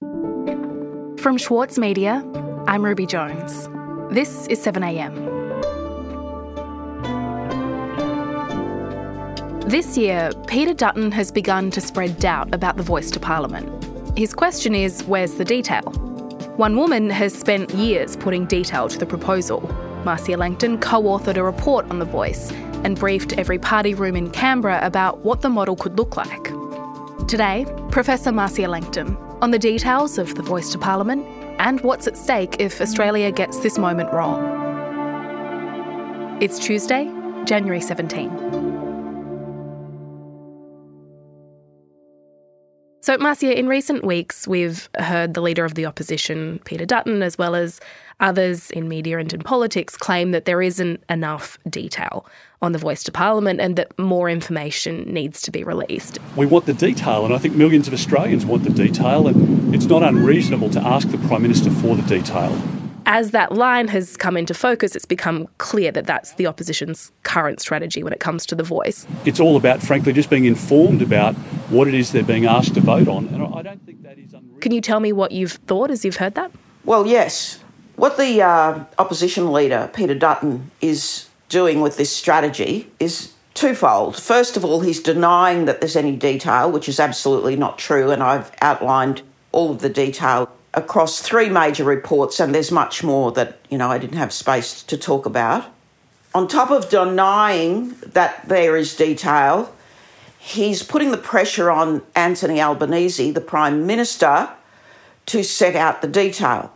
From Schwartz Media, I'm Ruby Jones. This is 7am. This year, Peter Dutton has begun to spread doubt about the voice to Parliament. His question is where's the detail? One woman has spent years putting detail to the proposal. Marcia Langton co authored a report on the voice and briefed every party room in Canberra about what the model could look like. Today, Professor Marcia Langton on the details of the voice to Parliament and what's at stake if Australia gets this moment wrong. It's Tuesday, January 17. So, Marcia, in recent weeks, we've heard the leader of the opposition, Peter Dutton, as well as others in media and in politics, claim that there isn't enough detail on the voice to Parliament and that more information needs to be released. We want the detail, and I think millions of Australians want the detail, and it's not unreasonable to ask the Prime Minister for the detail as that line has come into focus, it's become clear that that's the opposition's current strategy when it comes to the voice. It's all about, frankly, just being informed about what it is they're being asked to vote on. And I don't think that is unreasonable. Can you tell me what you've thought as you've heard that? Well, yes. What the uh, opposition leader, Peter Dutton, is doing with this strategy is twofold. First of all, he's denying that there's any detail, which is absolutely not true, and I've outlined all of the detail across three major reports, and there's much more that, you know, I didn't have space to talk about. On top of denying that there is detail, he's putting the pressure on Anthony Albanese, the Prime Minister, to set out the detail.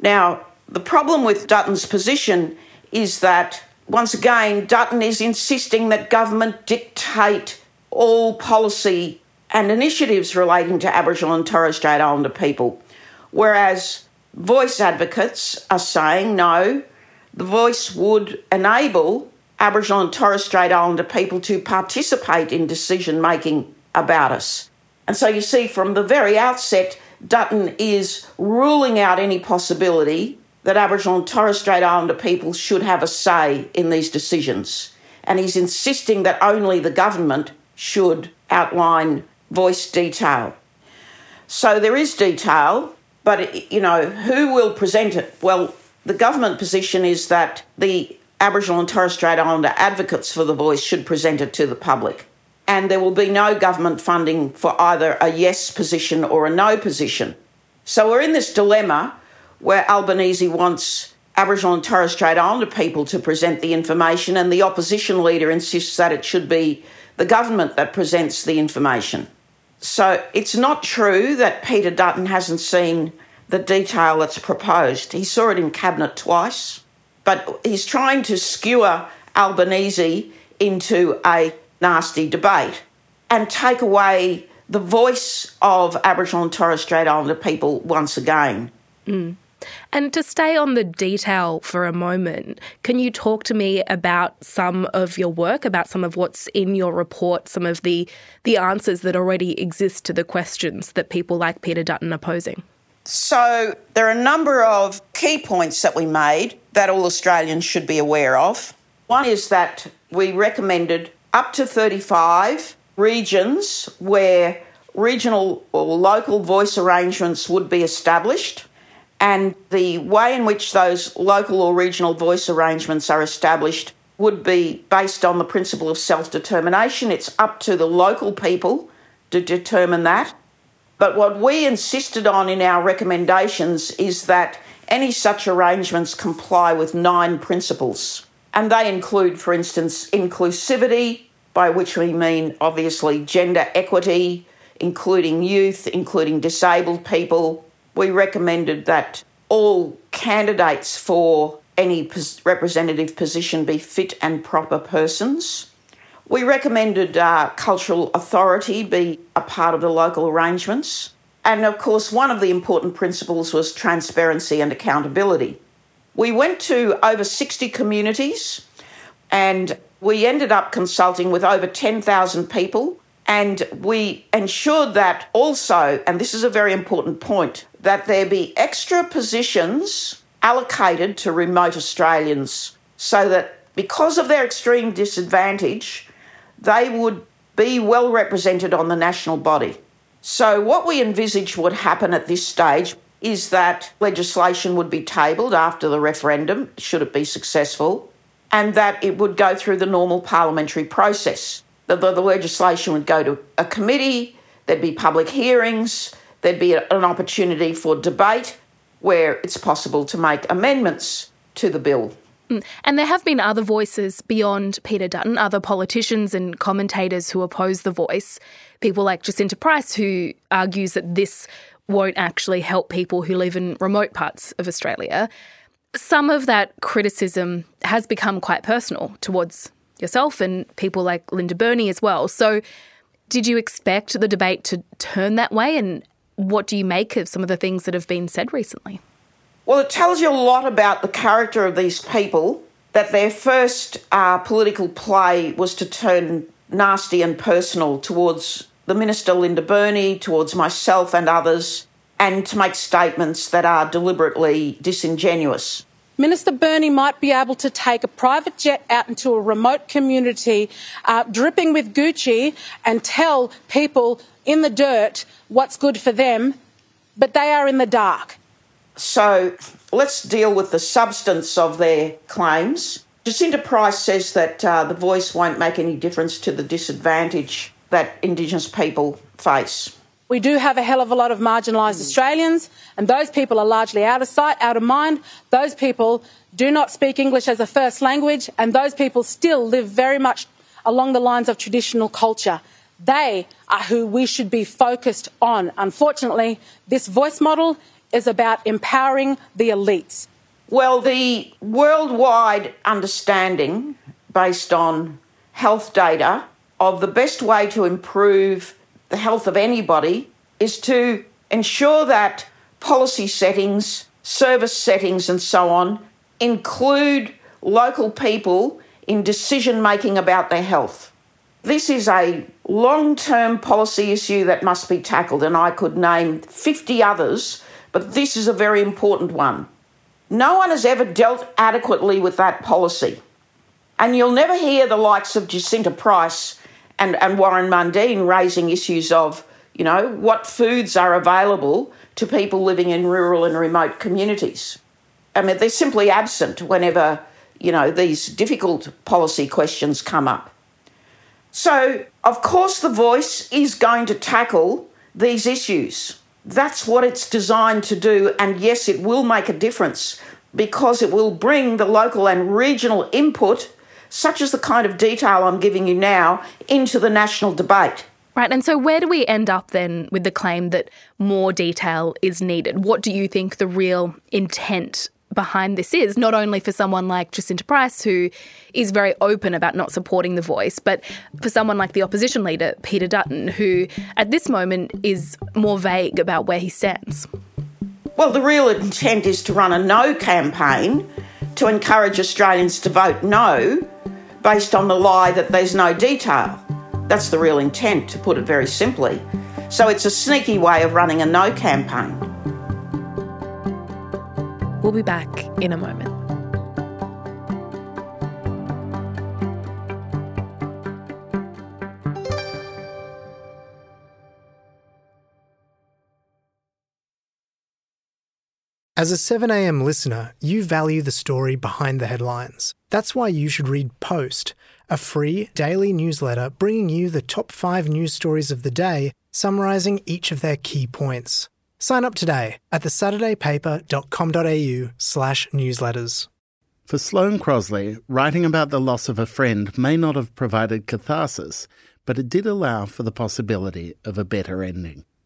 Now, the problem with Dutton's position is that, once again, Dutton is insisting that government dictate all policy and initiatives relating to Aboriginal and Torres Strait Islander people. Whereas voice advocates are saying no, the voice would enable Aboriginal and Torres Strait Islander people to participate in decision making about us. And so you see, from the very outset, Dutton is ruling out any possibility that Aboriginal and Torres Strait Islander people should have a say in these decisions. And he's insisting that only the government should outline voice detail. So there is detail, but, you know, who will present it? Well, the government position is that the Aboriginal and Torres Strait Islander advocates for the voice should present it to the public. And there will be no government funding for either a yes position or a no position. So we're in this dilemma where Albanese wants Aboriginal and Torres Strait Islander people to present the information, and the opposition leader insists that it should be the government that presents the information. So it's not true that Peter Dutton hasn't seen the detail that's proposed. He saw it in Cabinet twice, but he's trying to skewer Albanese into a nasty debate and take away the voice of Aboriginal and Torres Strait Islander people once again. Mm. And to stay on the detail for a moment, can you talk to me about some of your work, about some of what's in your report, some of the the answers that already exist to the questions that people like Peter Dutton are posing? So there are a number of key points that we made that all Australians should be aware of. One is that we recommended up to 35 regions where regional or local voice arrangements would be established and the way in which those local or regional voice arrangements are established would be based on the principle of self determination. It's up to the local people to determine that. But what we insisted on in our recommendations is that any such arrangements comply with nine principles. And they include, for instance, inclusivity, by which we mean obviously gender equity, including youth, including disabled people, we recommended that all candidates for any representative position be fit and proper persons. We recommended uh, cultural authority be a part of the local arrangements. And of course, one of the important principles was transparency and accountability. We went to over 60 communities and we ended up consulting with over 10,000 people and we ensured that also, and this is a very important point, that there be extra positions allocated to remote Australians so that because of their extreme disadvantage, they would be well represented on the national body. So, what we envisage would happen at this stage is that legislation would be tabled after the referendum, should it be successful, and that it would go through the normal parliamentary process. The, the, the legislation would go to a committee, there'd be public hearings, there'd be a, an opportunity for debate where it's possible to make amendments to the bill. Mm. And there have been other voices beyond Peter Dutton, other politicians and commentators who oppose the voice. People like Jacinta Price, who argues that this won't actually help people who live in remote parts of Australia. Some of that criticism has become quite personal towards yourself and people like Linda Burney as well. So, did you expect the debate to turn that way? And what do you make of some of the things that have been said recently? Well, it tells you a lot about the character of these people that their first uh, political play was to turn nasty and personal towards the Minister Linda Burney, towards myself and others, and to make statements that are deliberately disingenuous. Minister Burney might be able to take a private jet out into a remote community, uh, dripping with Gucci, and tell people in the dirt what's good for them, but they are in the dark. So let's deal with the substance of their claims. Jacinta Price says that uh, the voice won't make any difference to the disadvantage that Indigenous people face. We do have a hell of a lot of marginalised hmm. Australians, and those people are largely out of sight, out of mind. Those people do not speak English as a first language, and those people still live very much along the lines of traditional culture. They are who we should be focused on. Unfortunately, this voice model is about empowering the elites. Well, the worldwide understanding based on health data of the best way to improve the health of anybody is to ensure that policy settings, service settings, and so on include local people in decision making about their health. This is a long term policy issue that must be tackled, and I could name 50 others, but this is a very important one. No one has ever dealt adequately with that policy. And you'll never hear the likes of Jacinta Price and, and Warren Mundine raising issues of, you know, what foods are available to people living in rural and remote communities. I mean, they're simply absent whenever, you know, these difficult policy questions come up. So, of course, the voice is going to tackle these issues. That's what it's designed to do, and yes, it will make a difference because it will bring the local and regional input such as the kind of detail I'm giving you now, into the national debate. Right, and so where do we end up then with the claim that more detail is needed? What do you think the real intent behind this is, not only for someone like Jacinta Price, who is very open about not supporting the voice, but for someone like the opposition leader, Peter Dutton, who at this moment is more vague about where he stands? Well, the real intent is to run a no campaign to encourage Australians to vote no based on the lie that there's no detail. That's the real intent, to put it very simply. So it's a sneaky way of running a no campaign. We'll be back in a moment. As a 7am listener, you value the story behind the headlines. That's why you should read Post, a free daily newsletter bringing you the top five news stories of the day, summarising each of their key points. Sign up today at thesaturdaypaper.com.au slash newsletters. For Sloane Crosley, writing about the loss of a friend may not have provided catharsis, but it did allow for the possibility of a better ending.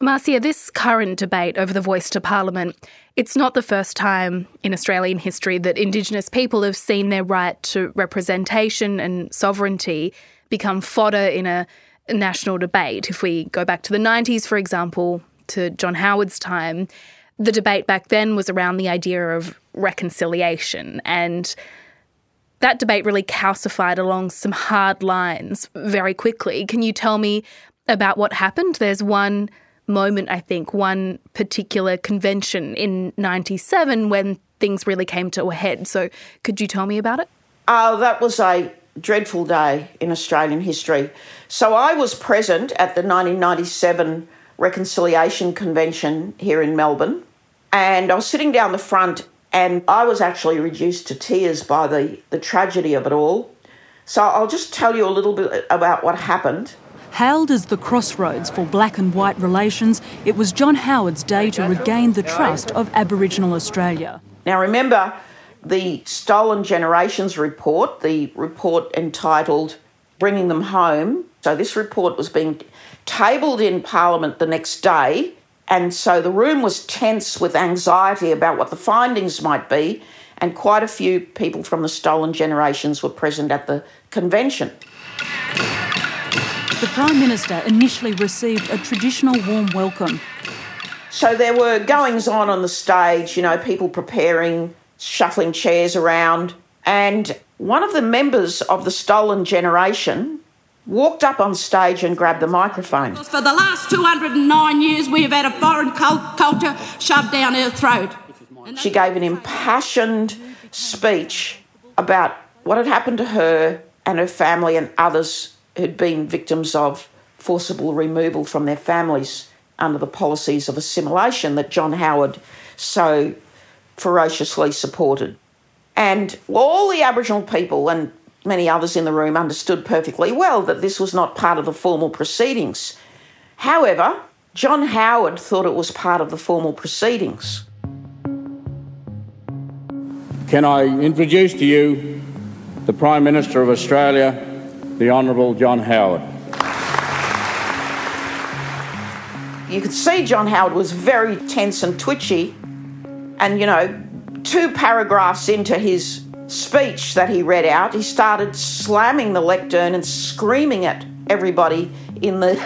Marcia, this current debate over the voice to Parliament, it's not the first time in Australian history that Indigenous people have seen their right to representation and sovereignty become fodder in a national debate. If we go back to the 90s, for example, to John Howard's time, the debate back then was around the idea of reconciliation and that debate really calcified along some hard lines very quickly. Can you tell me about what happened? There's one moment, I think, one particular convention in 97 when things really came to a head. So could you tell me about it? Oh, that was a dreadful day in Australian history. So I was present at the 1997 Reconciliation Convention here in Melbourne, and I was sitting down the front and I was actually reduced to tears by the, the tragedy of it all. So I'll just tell you a little bit about what happened. Hailed as the crossroads for black and white relations, it was John Howard's day to regain the trust of Aboriginal Australia. Now remember, the Stolen Generations report, the report entitled Bringing Them Home. So this report was being tabled in Parliament the next day and so the room was tense with anxiety about what the findings might be, and quite a few people from the Stolen Generations were present at the convention. The Prime Minister initially received a traditional warm welcome. So there were goings on on the stage, you know, people preparing, shuffling chairs around, and one of the members of the Stolen Generation walked up on stage and grabbed the microphone. For the last 209 years, we have had a foreign culture shoved down our throat. She gave an impassioned speech about what had happened to her and her family and others who'd been victims of forcible removal from their families under the policies of assimilation that John Howard so ferociously supported. And all the Aboriginal people and many others in the room understood perfectly well that this was not part of the formal proceedings. However, John Howard thought it was part of the formal proceedings. Can I introduce to you the Prime Minister of Australia, the Honourable John Howard? You could see John Howard was very tense and twitchy, and you know, two paragraphs into his speech that he read out, he started slamming the lectern and screaming at everybody in the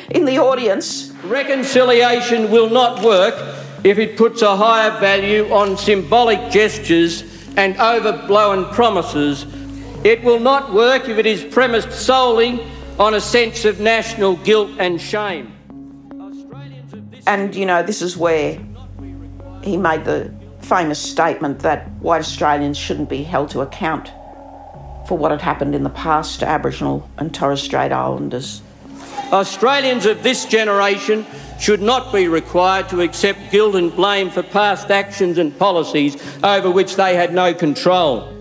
in the audience. Reconciliation will not work if it puts a higher value on symbolic gestures and overblown promises. It will not work if it is premised solely on a sense of national guilt and shame. And you know, this is where he made the famous statement that white Australians shouldn't be held to account for what had happened in the past to Aboriginal and Torres Strait Islanders. Australians of this generation should not be required to accept guilt and blame for past actions and policies over which they had no control.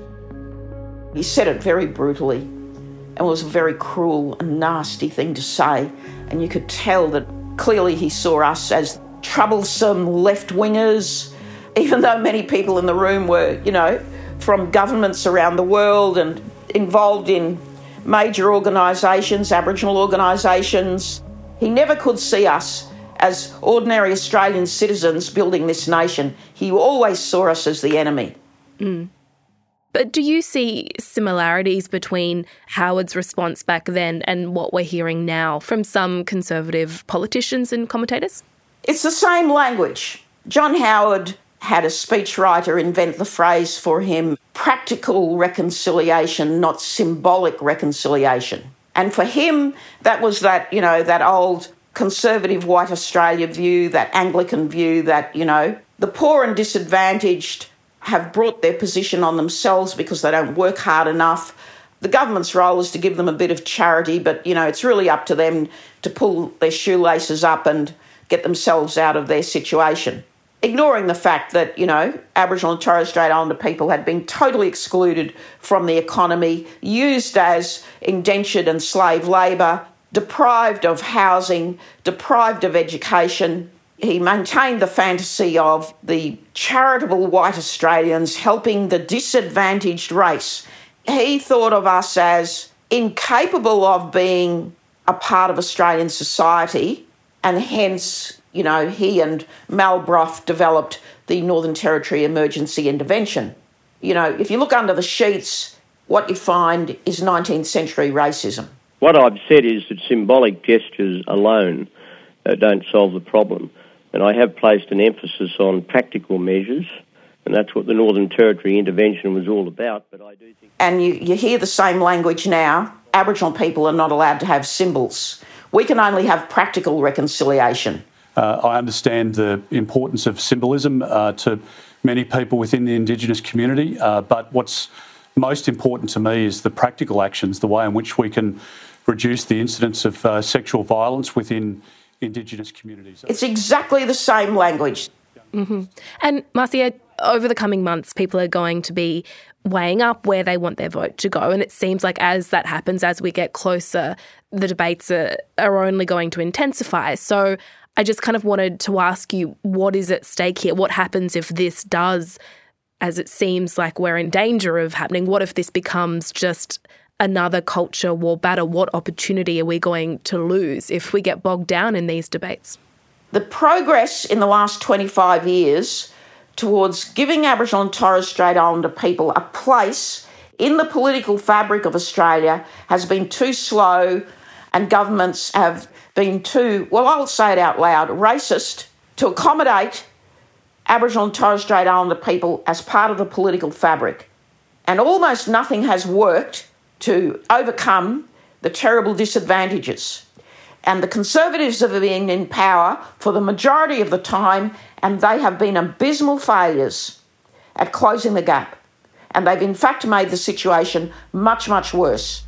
He said it very brutally and it was a very cruel and nasty thing to say, and you could tell that clearly he saw us as troublesome left wingers even though many people in the room were, you know, from governments around the world and involved in major organisations, Aboriginal organisations, he never could see us as ordinary Australian citizens building this nation. He always saw us as the enemy. Mm. But do you see similarities between Howard's response back then and what we're hearing now from some conservative politicians and commentators? It's the same language. John Howard had a speechwriter invent the phrase for him practical reconciliation, not symbolic reconciliation. And for him, that was that, you know, that old conservative white Australia view, that Anglican view that, you know, the poor and disadvantaged have brought their position on themselves because they don't work hard enough. The government's role is to give them a bit of charity, but, you know, it's really up to them to pull their shoelaces up and get themselves out of their situation ignoring the fact that, you know, Aboriginal and Torres Strait Islander people had been totally excluded from the economy, used as indentured and slave labour, deprived of housing, deprived of education. He maintained the fantasy of the charitable white Australians helping the disadvantaged race. He thought of us as incapable of being a part of Australian society and hence you know, he and Mal Brough developed the Northern Territory Emergency Intervention. You know, if you look under the sheets, what you find is 19th century racism. What I've said is that symbolic gestures alone uh, don't solve the problem. And I have placed an emphasis on practical measures And that's what the Northern Territory intervention was all about. But I do think. And you, you hear the same language now. Aboriginal people are not allowed to have symbols. We can only have practical reconciliation. Uh, I understand the importance of symbolism uh, to many people within the Indigenous community, uh, but what's most important to me is the practical actions, the way in which we can reduce the incidence of uh, sexual violence within Indigenous communities. It's exactly the same language. Mm-hmm. And Marcia, over the coming months, people are going to be weighing up where they want their vote to go. And it seems like as that happens, as we get closer, the debates are, are only going to intensify. So I just kind of wanted to ask you what is at stake here? What happens if this does, as it seems like we're in danger of happening? What if this becomes just another culture war battle? What opportunity are we going to lose if we get bogged down in these debates? The progress in the last 25 years towards giving Aboriginal and Torres Strait Islander people a place in the political fabric of Australia has been too slow, and governments have been too, well, I'll say it out loud, racist to accommodate Aboriginal and Torres Strait Islander people as part of the political fabric. And almost nothing has worked to overcome the terrible disadvantages. And the Conservatives have been in power for the majority of the time, and they have been abysmal failures at closing the gap. And they've in fact made the situation much, much worse.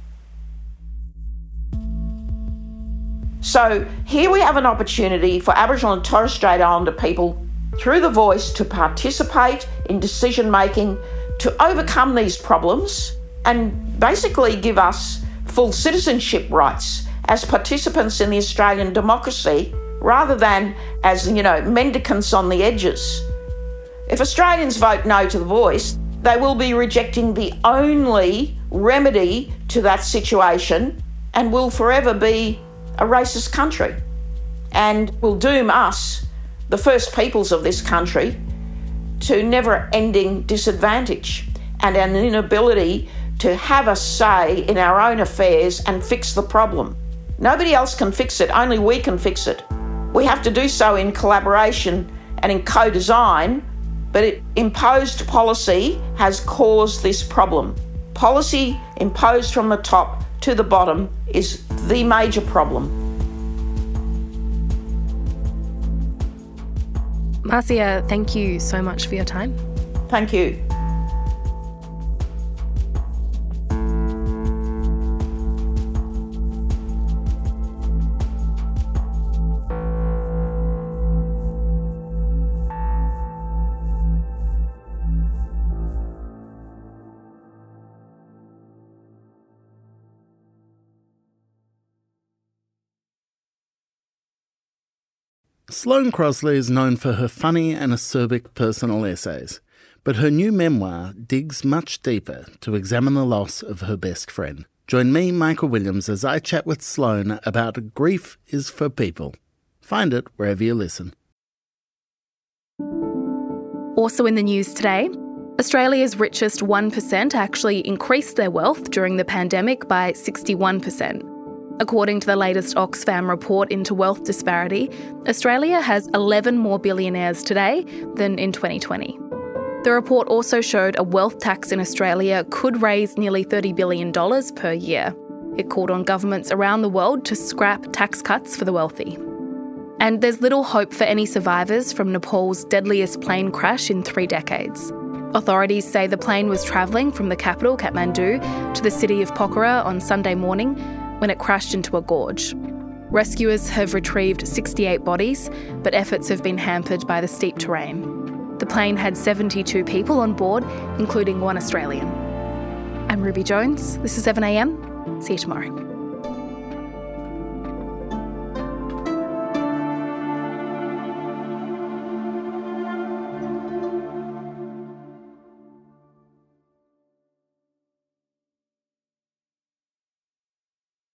So here we have an opportunity for Aboriginal and Torres Strait Islander people through the voice to participate in decision making to overcome these problems and basically give us full citizenship rights as participants in the Australian democracy rather than as, you know, mendicants on the edges. If Australians vote no to the voice, they will be rejecting the only remedy to that situation and will forever be a racist country and will doom us, the first peoples of this country, to never ending disadvantage and an inability to have a say in our own affairs and fix the problem. Nobody else can fix it, only we can fix it. We have to do so in collaboration and in co design, but it, imposed policy has caused this problem. Policy imposed from the top to the bottom is the major problem. Marcia, thank you so much for your time. Thank you. Sloane Crosley is known for her funny and acerbic personal essays, but her new memoir digs much deeper to examine the loss of her best friend. Join me, Michael Williams, as I chat with Sloane about Grief is for People. Find it wherever you listen. Also in the news today, Australia's richest 1% actually increased their wealth during the pandemic by 61%. According to the latest Oxfam report into wealth disparity, Australia has 11 more billionaires today than in 2020. The report also showed a wealth tax in Australia could raise nearly $30 billion per year. It called on governments around the world to scrap tax cuts for the wealthy. And there's little hope for any survivors from Nepal's deadliest plane crash in three decades. Authorities say the plane was travelling from the capital, Kathmandu, to the city of Pokhara on Sunday morning when it crashed into a gorge. Rescuers have retrieved 68 bodies, but efforts have been hampered by the steep terrain. The plane had 72 people on board, including one Australian. I'm Ruby Jones. This is 7am. See you tomorrow.